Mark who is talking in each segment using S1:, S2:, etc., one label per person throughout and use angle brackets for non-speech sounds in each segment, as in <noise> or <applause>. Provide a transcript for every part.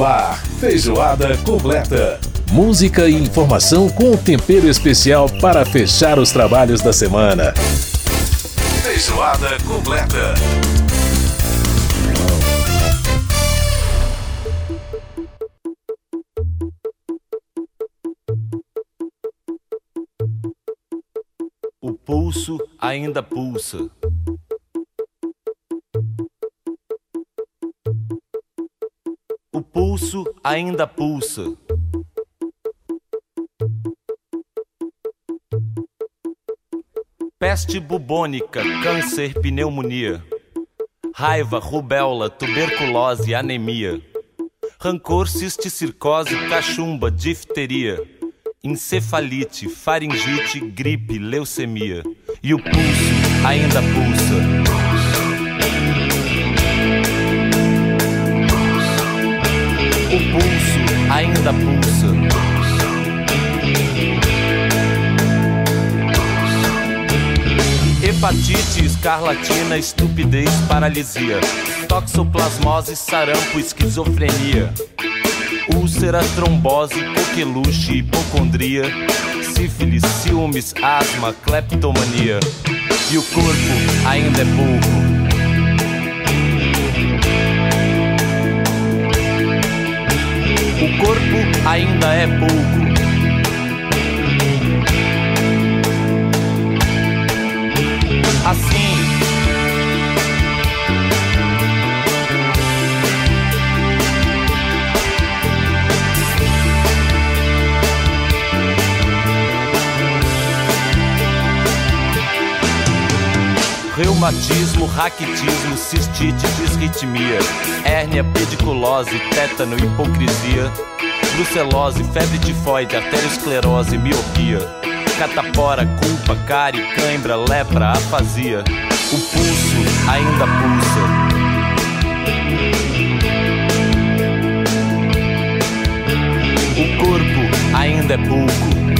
S1: No ar, feijoada completa. Música e informação com tempero especial para fechar os trabalhos da semana. Feijoada completa.
S2: O pulso ainda pulsa. Pulso ainda pulsa. Peste bubônica, câncer, pneumonia. Raiva, rubéola, tuberculose, anemia. Rancor, cisticircose, cachumba, difteria. Encefalite, faringite, gripe, leucemia. E o pulso ainda pulsa. Pulso ainda pulsa. Hepatite, escarlatina, estupidez, paralisia. Toxoplasmose, sarampo, esquizofrenia. Úlcera, trombose, coqueluche, hipocondria. Sífilis, ciúmes, asma, cleptomania. E o corpo ainda é pouco. O corpo ainda é pouco. Reumatismo, raquitismo, cistite, disritmia, hérnia, pediculose, tétano, hipocrisia, brucelose, febre tifoide, arteriosclerose, miopia, catapora, culpa, cárie, cãibra, lepra, afasia. O pulso ainda pulsa. O corpo ainda é pouco.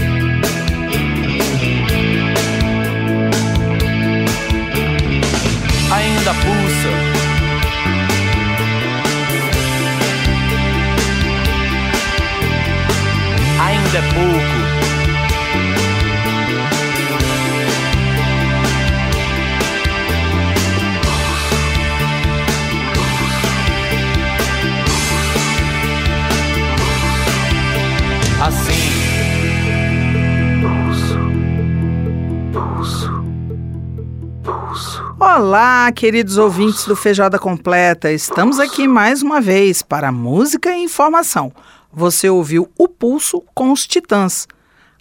S3: Olá, queridos ouvintes do Feijoada Completa. Estamos aqui mais uma vez para música e informação. Você ouviu O Pulso com os Titãs.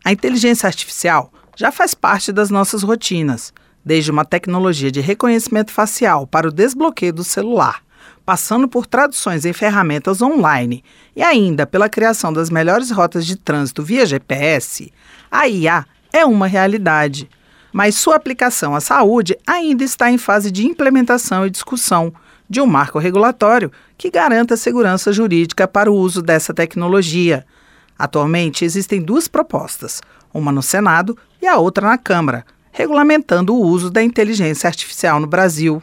S3: A inteligência artificial já faz parte das nossas rotinas, desde uma tecnologia de reconhecimento facial para o desbloqueio do celular, passando por traduções em ferramentas online e ainda pela criação das melhores rotas de trânsito via GPS. A IA é uma realidade mas sua aplicação à saúde ainda está em fase de implementação e discussão de um marco regulatório que garanta segurança jurídica para o uso dessa tecnologia. Atualmente existem duas propostas, uma no Senado e a outra na Câmara, regulamentando o uso da inteligência artificial no Brasil.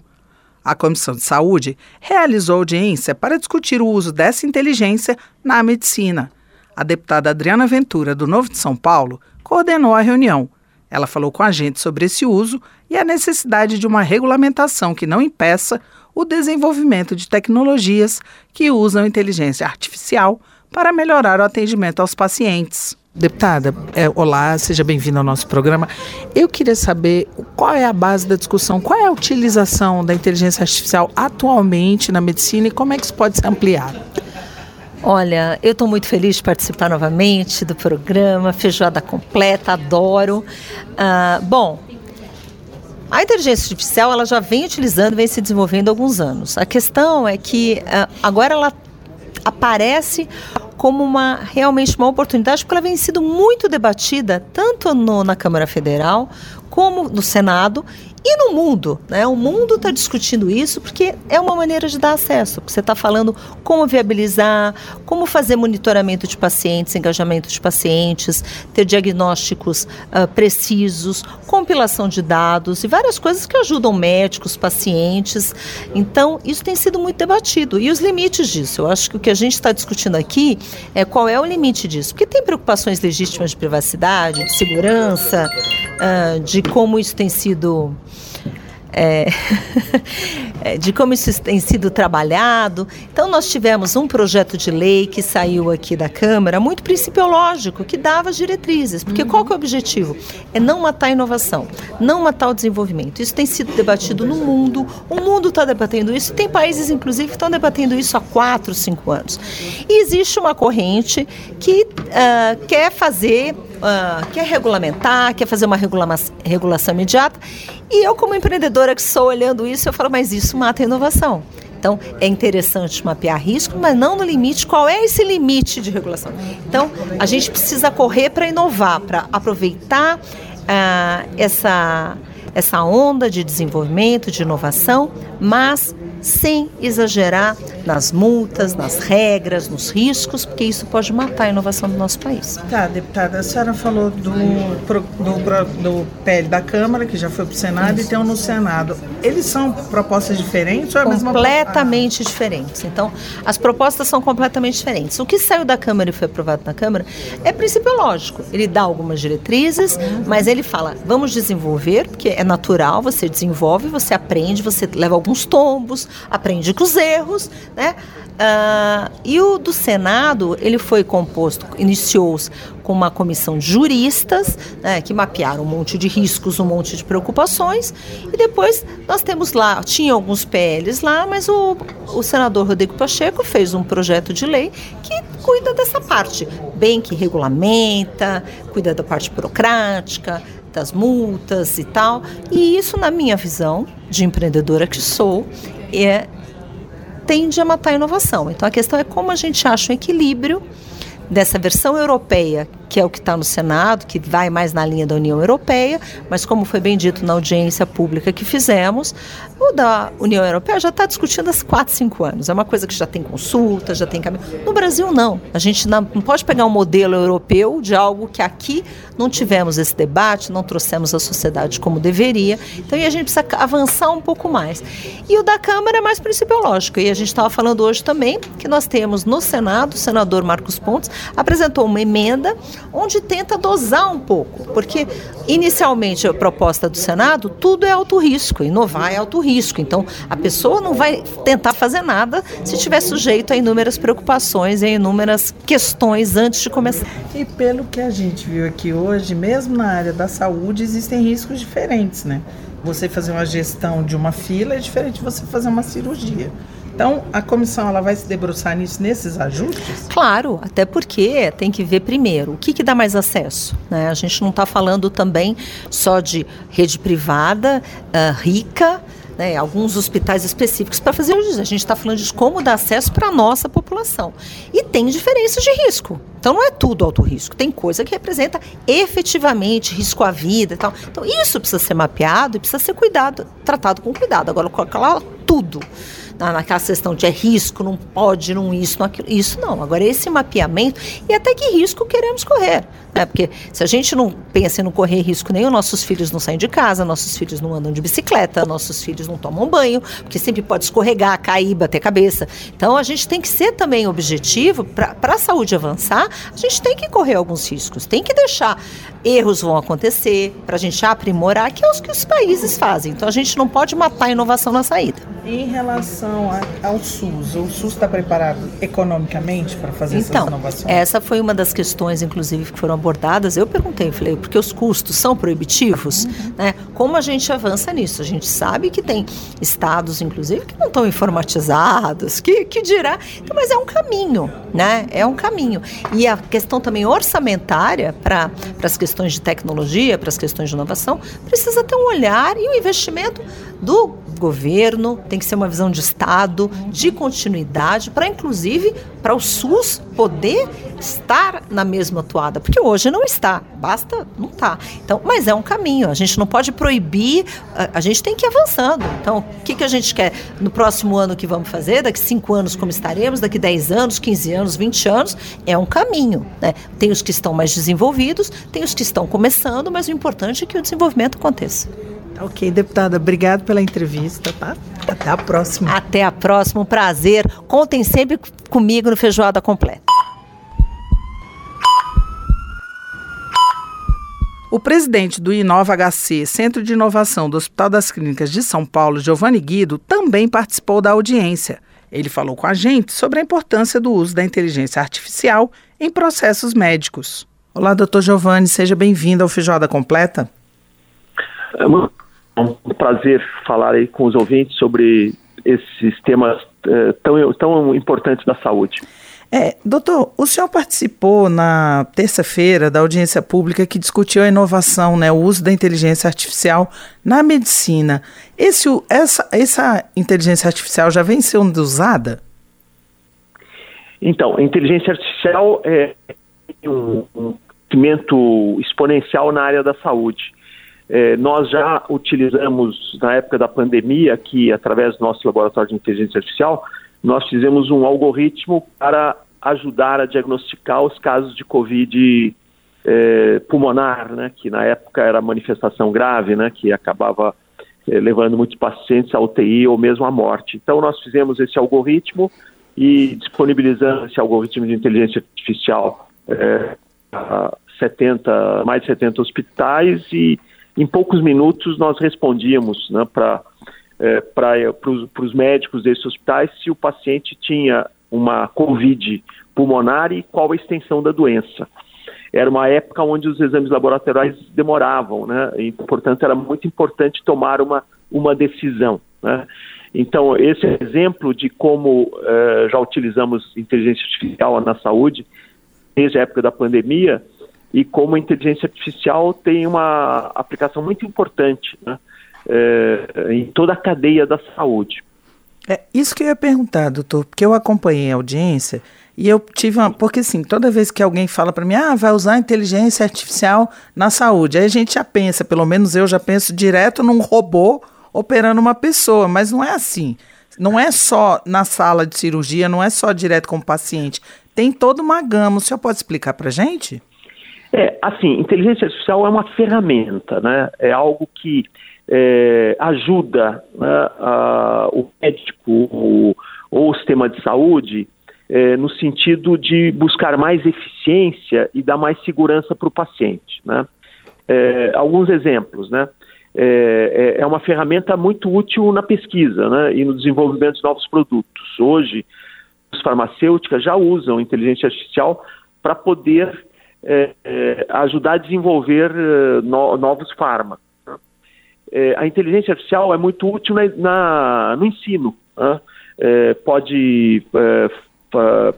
S3: A Comissão de Saúde realizou audiência para discutir o uso dessa inteligência na medicina. A deputada Adriana Ventura, do Novo de São Paulo, coordenou a reunião ela falou com a gente sobre esse uso e a necessidade de uma regulamentação que não impeça o desenvolvimento de tecnologias que usam inteligência artificial para melhorar o atendimento aos pacientes. Deputada, é, olá, seja bem-vinda ao nosso programa. Eu queria saber qual é a base da discussão, qual é a utilização da inteligência artificial atualmente na medicina e como é que isso pode ser ampliado.
S4: Olha, eu estou muito feliz de participar novamente do programa, feijoada completa, adoro. Ah, bom, a inteligência artificial ela já vem utilizando, vem se desenvolvendo há alguns anos. A questão é que ah, agora ela aparece como uma realmente uma oportunidade, porque ela vem sido muito debatida tanto no, na Câmara Federal como no Senado E no mundo, né? O mundo está discutindo isso porque é uma maneira de dar acesso. Você está falando como viabilizar, como fazer monitoramento de pacientes, engajamento de pacientes, ter diagnósticos uh, precisos, compilação de dados e várias coisas que ajudam médicos, pacientes. Então, isso tem sido muito debatido. E os limites disso? Eu acho que o que a gente está discutindo aqui é qual é o limite disso. Porque tem preocupações legítimas de privacidade, de segurança, uh, de como isso tem sido é, <laughs> de como isso tem sido trabalhado. Então, nós tivemos um projeto de lei que saiu aqui da Câmara, muito principiológico, que dava diretrizes. Porque uhum. qual que é o objetivo? É não matar a inovação, não matar o desenvolvimento. Isso tem sido debatido no mundo, o mundo está debatendo isso, e tem países, inclusive, que estão debatendo isso há quatro, cinco anos. E existe uma corrente que uh, quer fazer uh, quer regulamentar, quer fazer uma regulação imediata. E eu, como empreendedora que sou olhando isso, eu falo, mas isso mata a inovação. Então, é interessante mapear risco, mas não no limite. Qual é esse limite de regulação? Então, a gente precisa correr para inovar, para aproveitar uh, essa, essa onda de desenvolvimento, de inovação, mas sem exagerar nas multas, nas regras, nos riscos, porque isso pode matar a inovação do nosso país.
S3: Tá, deputada, a senhora falou do, do, do PL da Câmara, que já foi para o Senado, isso. e tem um no Senado. Eles são propostas diferentes ou é a
S4: mesma Completamente ah. diferentes. Então, as propostas são completamente diferentes. O que saiu da Câmara e foi aprovado na Câmara é princípio lógico. Ele dá algumas diretrizes, mas ele fala, vamos desenvolver, porque é natural, você desenvolve, você aprende, você leva alguns tombos, aprende com os erros, né? Uh, e o do Senado, ele foi composto, iniciou-se com uma comissão de juristas, né, que mapearam um monte de riscos, um monte de preocupações, e depois nós temos lá, tinha alguns PLs lá, mas o, o senador Rodrigo Pacheco fez um projeto de lei que cuida dessa parte, bem que regulamenta, cuida da parte burocrática, das multas e tal, e isso, na minha visão de empreendedora que sou, é, tende a matar a inovação. Então a questão é como a gente acha um equilíbrio dessa versão europeia, que é o que está no Senado, que vai mais na linha da União Europeia, mas como foi bem dito na audiência pública que fizemos, o da União Europeia já está discutindo há 4, 5 anos. É uma coisa que já tem consulta, já tem caminho. No Brasil, não. A gente não, pode pegar um modelo europeu de algo que aqui não tivemos esse debate, não trouxemos a sociedade como deveria. Então, a gente precisa avançar um pouco mais. E o da Câmara é mais principiológico. E a gente estava falando hoje também que nós temos no Senado, o senador Marcos Pontes apresentou uma emenda onde tenta dosar um pouco, porque inicialmente a proposta do Senado, tudo é alto risco, inovar é alto risco. Então, a pessoa não vai tentar fazer nada se estiver sujeito a inúmeras preocupações e a inúmeras questões antes de começar.
S3: E pelo que a gente viu aqui hoje, mesmo na área da saúde, existem riscos diferentes, né? Você fazer uma gestão de uma fila é diferente de você fazer uma cirurgia. Então, a comissão ela vai se debruçar nisso, nesses ajustes?
S4: Claro, até porque tem que ver primeiro o que, que dá mais acesso. Né? A gente não está falando também só de rede privada, uh, rica, né, alguns hospitais específicos para fazer A gente está falando de como dar acesso para a nossa população. E tem diferenças de risco. Então não é tudo alto risco. Tem coisa que representa efetivamente risco à vida e tal. Então isso precisa ser mapeado e precisa ser cuidado, tratado com cuidado. Agora, colocar tudo na, naquela questão de é risco, não pode, não isso, não aquilo. Isso não. Agora, esse mapeamento e até que risco queremos correr. Né? Porque se a gente não pensa em não correr risco nenhum, nossos filhos não saem de casa, nossos filhos não andam de bicicleta, nossos filhos não tomam banho, porque sempre pode escorregar, cair, bater cabeça. Então, a gente tem que ser também objetivo, para a saúde avançar, a gente tem que correr alguns riscos, tem que deixar erros vão acontecer, para a gente aprimorar, que é os que os países fazem. Então, a gente não pode matar a inovação na saída.
S3: Em relação ao SUS, o SUS está preparado economicamente para fazer
S4: então,
S3: essas inovações?
S4: Essa foi uma das questões, inclusive, que foram abordadas. Eu perguntei, falei, porque os custos são proibitivos, uhum. né? Como a gente avança nisso? A gente sabe que tem estados, inclusive, que não estão informatizados, que, que dirá. Então, mas é um caminho, né? É um caminho. E a questão também orçamentária para as questões de tecnologia, para as questões de inovação, precisa ter um olhar e um investimento do governo, tem que ser uma visão de Estado, de continuidade, para inclusive para o SUS poder estar na mesma atuada, porque hoje não está, basta não está. Então, mas é um caminho, a gente não pode proibir, a, a gente tem que ir avançando. Então, o que, que a gente quer no próximo ano que vamos fazer, daqui cinco anos como estaremos, daqui 10 anos, 15 anos, 20 anos, é um caminho. Né? Tem os que estão mais desenvolvidos, tem os que estão começando, mas o importante é que o desenvolvimento aconteça.
S3: Ok, deputada, obrigado pela entrevista, tá? Até a próxima.
S4: Até a próxima, um prazer. Contem sempre comigo no Feijoada Completa.
S3: O presidente do Inova HC, Centro de Inovação do Hospital das Clínicas de São Paulo, Giovanni Guido, também participou da audiência. Ele falou com a gente sobre a importância do uso da inteligência artificial em processos médicos. Olá, doutor Giovanni, seja bem-vindo ao Feijoada Completa.
S5: É um prazer falar aí com os ouvintes sobre esses temas eh, tão, tão importantes da saúde.
S3: É, doutor, o senhor participou na terça-feira da audiência pública que discutiu a inovação, né, o uso da inteligência artificial na medicina. Esse, essa, essa inteligência artificial já vem sendo usada?
S5: Então, a inteligência artificial é um, um crescimento exponencial na área da saúde. É, nós já utilizamos, na época da pandemia, aqui, através do nosso laboratório de inteligência artificial, nós fizemos um algoritmo para ajudar a diagnosticar os casos de Covid é, pulmonar, né, que na época era manifestação grave, né, que acabava é, levando muitos pacientes à UTI ou mesmo à morte. Então, nós fizemos esse algoritmo e disponibilizamos esse algoritmo de inteligência artificial a 70, mais de 70 hospitais e em poucos minutos nós respondíamos né, para é, os médicos desses hospitais se o paciente tinha uma COVID pulmonar e qual a extensão da doença. Era uma época onde os exames laboratoriais demoravam, né? E, portanto, era muito importante tomar uma, uma decisão. Né? Então, esse é exemplo de como uh, já utilizamos inteligência artificial na saúde desde a época da pandemia e como a inteligência artificial tem uma aplicação muito importante né? uh, em toda a cadeia da saúde.
S3: É isso que eu ia perguntar, doutor, porque eu acompanhei a audiência e eu tive uma. Porque, assim, toda vez que alguém fala para mim, ah, vai usar inteligência artificial na saúde, aí a gente já pensa, pelo menos eu já penso direto num robô operando uma pessoa, mas não é assim. Não é só na sala de cirurgia, não é só direto com o paciente. Tem toda uma gama. O senhor pode explicar para gente?
S5: É, assim, inteligência artificial é uma ferramenta, né? É algo que é, ajuda né, a, o médico ou, ou, o sistema de saúde é, no sentido de buscar mais eficiência e dar mais segurança para o paciente. Né? É, alguns exemplos, né? É, é, é, uma ferramenta muito útil na pesquisa né, e no desenvolvimento de novos produtos. Hoje, as farmacêuticas já usam inteligência artificial para poder é, é, ajudar a desenvolver no, novos fármacos é, a inteligência artificial é muito útil na, na no ensino. Né? É, pode é,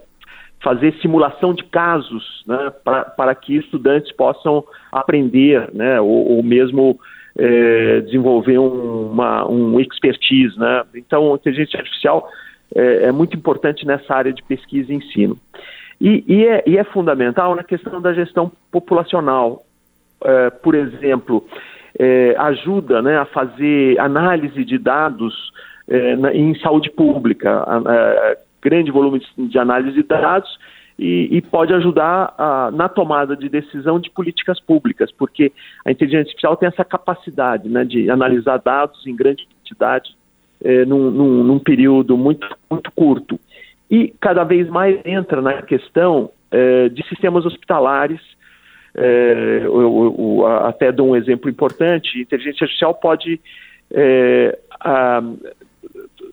S5: fazer simulação de casos né, para que estudantes possam aprender, né, ou, ou mesmo é, desenvolver um, uma, um expertise. Né? Então, a inteligência artificial é, é, muito importante nessa área de pesquisa e ensino. E, e, é, e é, fundamental na questão da gestão populacional. É, por exemplo, é, ajuda né, a fazer análise de dados é, na, em saúde pública, a, a, grande volume de, de análise de dados e, e pode ajudar a, na tomada de decisão de políticas públicas, porque a inteligência artificial tem essa capacidade né, de analisar dados em grande quantidade é, num, num, num, período muito, muito curto. E cada vez mais entra na questão é, de sistemas hospitalares é, eu, eu, até dou um exemplo importante: inteligência artificial pode é, a,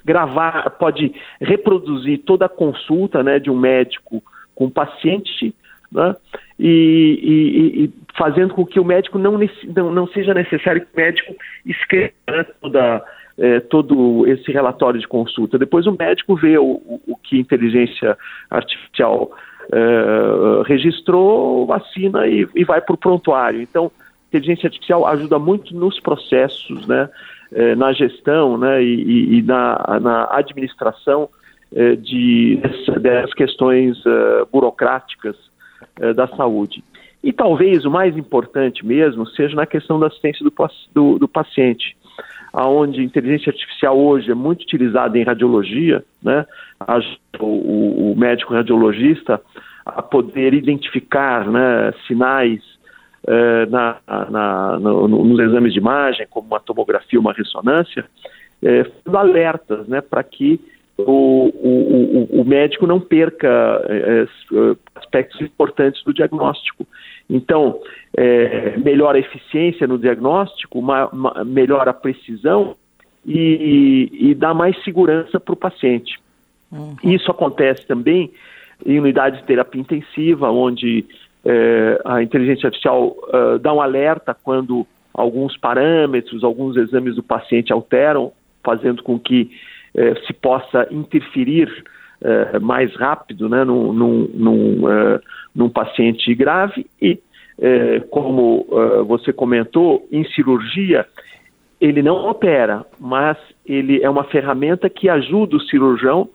S5: gravar, pode reproduzir toda a consulta né, de um médico com o paciente. Né, e, e, e, fazendo com que o médico não, não, não seja necessário que o médico escreva né, toda, é, todo esse relatório de consulta. Depois o médico vê o, o que inteligência artificial é, registrou, vacina e, e vai para o prontuário. Então, inteligência artificial ajuda muito nos processos, né? eh, na gestão né, e, e na, na, administração eh, de, das questões uh, burocráticas uh, da saúde. E talvez o mais importante mesmo seja na questão da assistência do, do, do paciente, aonde inteligência artificial hoje é muito utilizada em radiologia, né, o médico radiologista a poder identificar né, sinais eh, na, na, no, nos exames de imagem, como uma tomografia, uma ressonância, eh, alertas né, para que o, o, o, médico não perca eh, eh, aspectos importantes do diagnóstico. Então, é, melhora a eficiência no diagnóstico, uma, uma, melhora a precisão e, e, dá mais segurança para o paciente. Uhum. Isso acontece também em unidades de terapia intensiva, onde é, a inteligência artificial uh, dá um alerta quando alguns parâmetros, alguns exames do paciente alteram, fazendo com que se possa interferir uh, mais rápido né, num, num, num, num paciente grave e, como você comentou, em cirurgia, ele não opera, mas ele é uma ferramenta que ajuda o cirurgião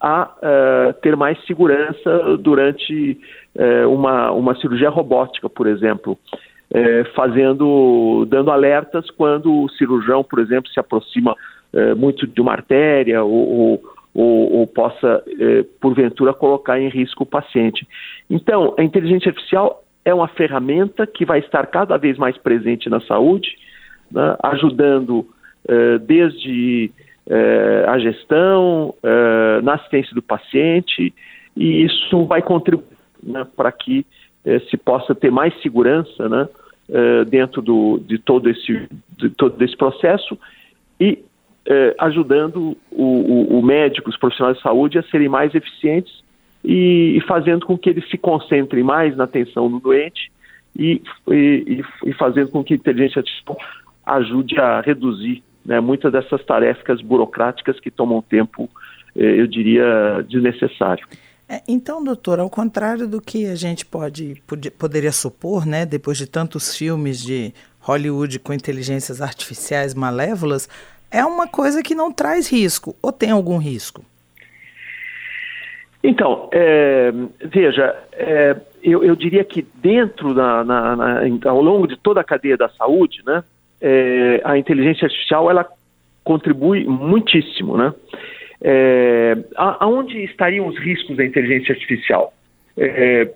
S5: a uh, ter mais segurança durante uh, uma, uma cirurgia robótica, por exemplo, uh, fazendo, dando alertas quando o cirurgião, por exemplo, se aproxima muito de uma artéria ou, ou, ou possa, porventura, colocar em risco o paciente. Então, a inteligência artificial é uma ferramenta que vai estar cada vez mais presente na saúde, né, ajudando desde é, a gestão, é, na assistência do paciente, e isso vai contribuir né, para que se possa ter mais segurança né, dentro do, de, todo esse, de todo esse processo e é, ajudando o, o, o, médico, os profissionais de saúde a serem mais eficientes e, e, fazendo com que eles se concentrem mais na atenção do doente e, e, e fazendo com que a inteligência artificial ajude a reduzir né, muitas dessas tarefas burocráticas que tomam tempo, eh, eu diria, desnecessário.
S3: É, então, doutor, ao contrário do que a gente pode, poderia supor, né, depois de tantos filmes de Hollywood com inteligências artificiais malévolas, é uma coisa que não traz risco, ou tem algum risco?
S5: Então, é, veja, é, eu, eu, diria que dentro da, na, na, ao longo de toda a cadeia da saúde, né, é, a inteligência artificial ela contribui muitíssimo, né? É, aonde estariam os riscos da inteligência artificial? É,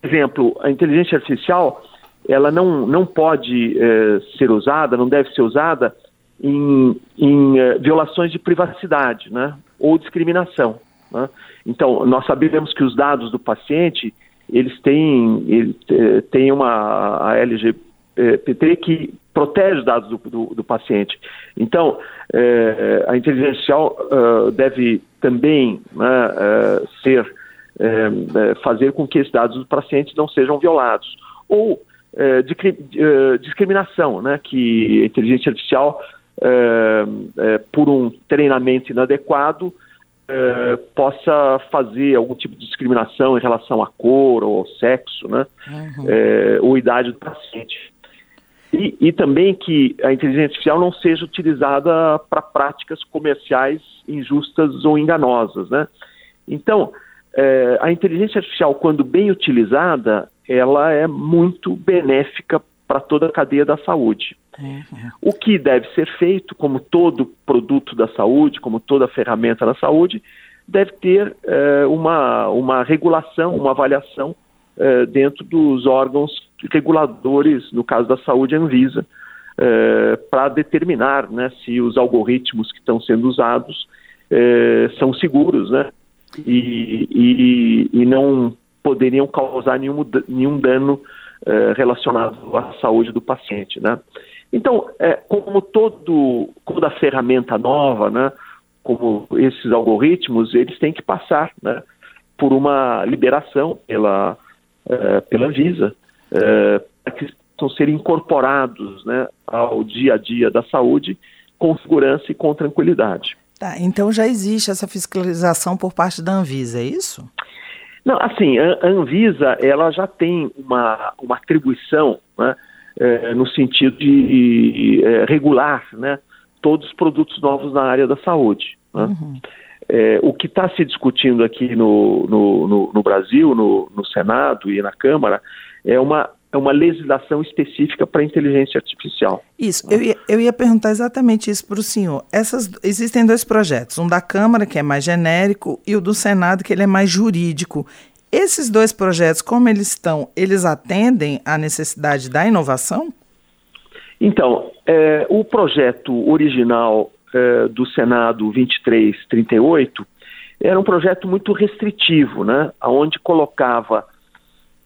S5: por exemplo, a inteligência artificial ela não, não pode é, ser usada, não deve ser usada em, em é, violações de privacidade, né? Ou discriminação. Né? Então, nós sabemos que os dados do paciente eles têm, ele, têm uma a LGPT que protege os dados do, do, do paciente. Então, é, a inteligência artificial deve também né, ser fazer com que esses dados dos pacientes não sejam violados ou discriminação, né, que a inteligência artificial por um treinamento inadequado possa fazer algum tipo de discriminação em relação à cor ou sexo, né, uhum. ou idade do paciente. E, e, também que a inteligência artificial não seja utilizada para práticas comerciais injustas ou enganosas, né? Então, é, a inteligência artificial, quando bem utilizada, ela é muito benéfica para toda a cadeia da saúde. Uhum. O que deve ser feito, como todo produto da saúde, como toda ferramenta da saúde, deve ter é, uma, uma regulação, uma avaliação é, dentro dos órgãos reguladores, no caso da saúde, Anvisa, é, para determinar né, se os algoritmos que estão sendo usados é, são seguros né, e, e, e, não poderiam causar nenhum, nenhum dano é, relacionado à saúde do paciente. Né. Então, é, como todo, toda ferramenta nova, né, como esses algoritmos, eles têm que passar né, por uma liberação pela, é, pela Anvisa, é, para que possam ser incorporados né, ao dia a dia da saúde com segurança e com tranquilidade.
S3: Tá, então já existe essa fiscalização por parte da Anvisa, é isso?
S5: Não, assim, a Anvisa ela já tem uma, uma atribuição né, é, no sentido de é, regular né, todos os produtos novos na área da saúde. Né? Uhum. É, o que está se discutindo aqui no, no, no, no Brasil, no, no, Senado e na Câmara, é uma, é uma legislação específica para a inteligência artificial.
S3: Isso, eu ia, eu ia perguntar exatamente isso para o senhor. Essas, existem dois projetos, um da Câmara, que é mais genérico, e o do Senado, que ele é mais jurídico. Esses dois projetos, como eles estão, eles atendem à necessidade da inovação?
S5: Então, é, o projeto original é, do Senado 2338 era um projeto muito restritivo, né, onde colocava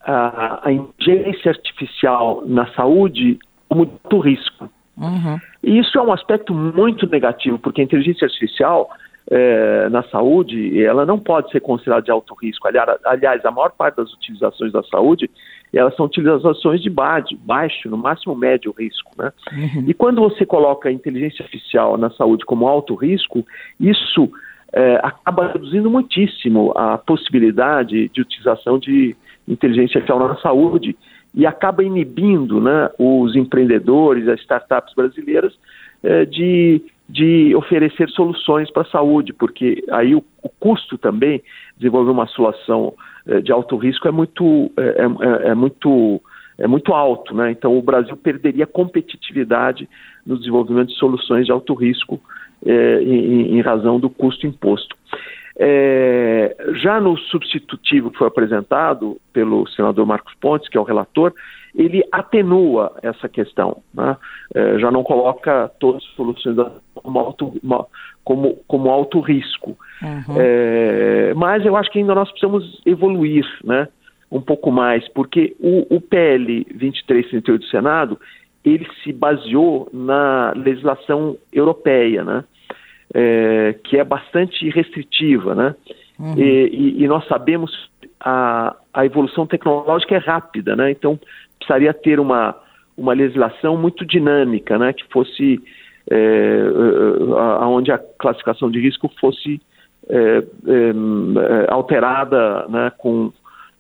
S5: a, a inteligência artificial na saúde como muito risco. Uhum. E isso é um aspecto muito negativo, porque a inteligência artificial é, na saúde, ela não pode ser considerada de alto risco. Aliás, a maior parte das utilizações da saúde, elas são utilizações de baixo, baixo no máximo médio risco. Né? Uhum. E quando você coloca a inteligência artificial na saúde como alto risco, isso é, acaba reduzindo muitíssimo a possibilidade de utilização de inteligência artificial na saúde e acaba inibindo né, os empreendedores, as startups brasileiras é, de de oferecer soluções para a saúde, porque aí o, o, custo também, desenvolver uma solução eh, de alto risco é muito, é, é, é, muito, é muito alto, né? Então o Brasil perderia competitividade no desenvolvimento de soluções de alto risco eh, em, em, razão do custo imposto. É, já no substitutivo que foi apresentado pelo senador Marcos Pontes, que é o relator, ele atenua essa questão, né? é, já não coloca todas as soluções como alto, como, como alto risco. Uhum. É, mas eu acho que ainda nós precisamos evoluir né? um pouco mais, porque o, o PL 2338 do Senado, ele se baseou na legislação europeia, né? É, que é bastante restritiva, né? Uhum. E, e, e, nós sabemos a, a evolução tecnológica é rápida, né? Então precisaria ter uma, uma legislação muito dinâmica, né, que fosse é, é onde a classificação de risco fosse é, é, alterada né, com,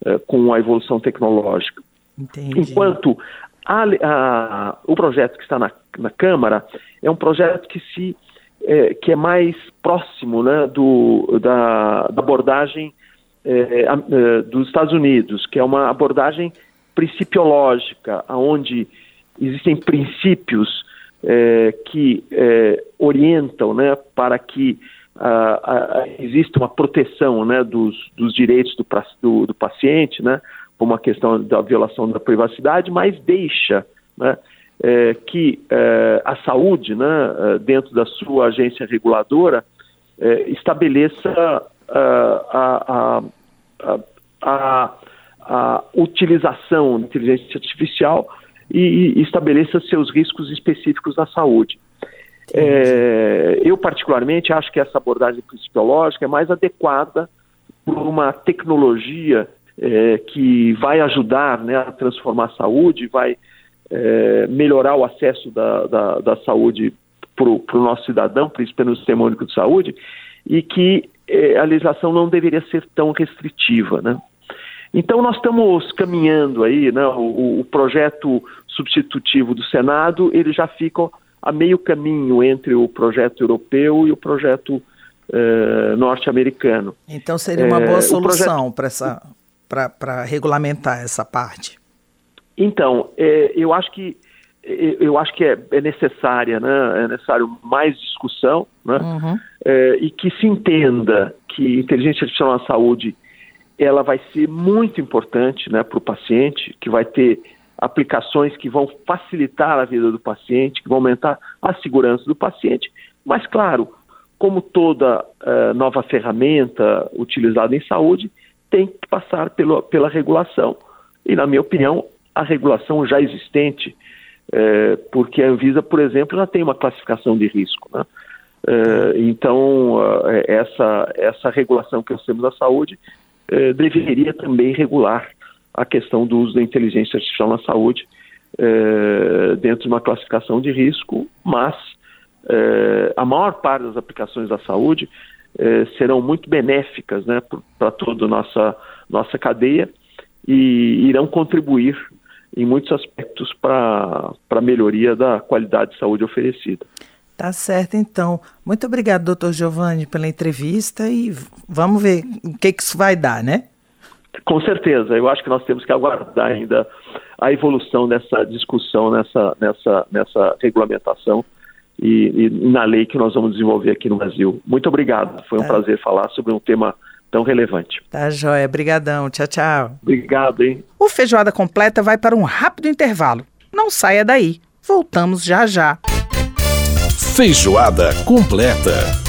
S5: é, com a evolução tecnológica. Entendi. Enquanto a, a, o projeto que está na, na Câmara é um projeto que se é, que é mais próximo né, do, da, da abordagem dos Estados Unidos, que é uma abordagem principiológica, onde existem princípios é, que é, orientam né, para que exista uma proteção né, dos, dos direitos do, do, do, paciente, né, como a questão da violação da privacidade, mas deixa né, é, que é, a saúde, né, é, dentro da sua agência reguladora, estabeleça a, a, a, a a utilização da inteligência artificial e, e estabeleça seus riscos específicos na saúde. É, eu, particularmente, acho que essa abordagem principiológica é mais adequada por uma tecnologia é, que vai ajudar né, a transformar a saúde, vai é, melhorar o acesso da, da, da saúde para o nosso cidadão, principalmente no Sistema Único de Saúde, e que é, a legislação não deveria ser tão restritiva. Né? Então nós estamos caminhando aí, né, o, o, projeto substitutivo do Senado, ele já fica a meio caminho entre o projeto europeu e o projeto eh, norte-americano.
S3: Então seria uma boa é, solução projeto... para regulamentar essa parte.
S5: Então, é, eu acho que eu acho que é, é, necessária, né? É necessário mais discussão, né? Uhum. É, e que se entenda que inteligência artificial na saúde ela vai ser muito importante né, para o paciente, que vai ter aplicações que vão facilitar a vida do paciente, que vão aumentar a segurança do paciente, mas, claro, como toda uh, nova ferramenta utilizada em saúde, tem que passar pelo, pela regulação. E, na minha opinião, a regulação já existente, uh, porque a Anvisa, por exemplo, já tem uma classificação de risco. Né? Uh, então, essa, essa regulação que nós temos na saúde eh, deveria também regular a questão do uso da inteligência artificial na saúde eh, dentro de uma classificação de risco, mas eh, a maior parte das aplicações da saúde serão muito benéficas né, para toda a nossa, nossa cadeia e irão contribuir em muitos aspectos para a melhoria da qualidade de saúde oferecida.
S3: Tá certo, então. Muito obrigado, doutor Giovanni, pela entrevista e vamos ver o que, que isso vai dar, né?
S5: Com certeza. Eu acho que nós temos que aguardar ainda a evolução dessa discussão, nessa, nessa, nessa regulamentação e, e, na lei que nós vamos desenvolver aqui no Brasil. Muito obrigado. Foi um tá. prazer falar sobre um tema tão relevante.
S3: Tá joia. Obrigadão. Tchau, tchau.
S5: Obrigado, hein?
S3: O Feijoada Completa vai para um rápido intervalo. Não saia daí. Voltamos já já.
S1: Feijoada Completa.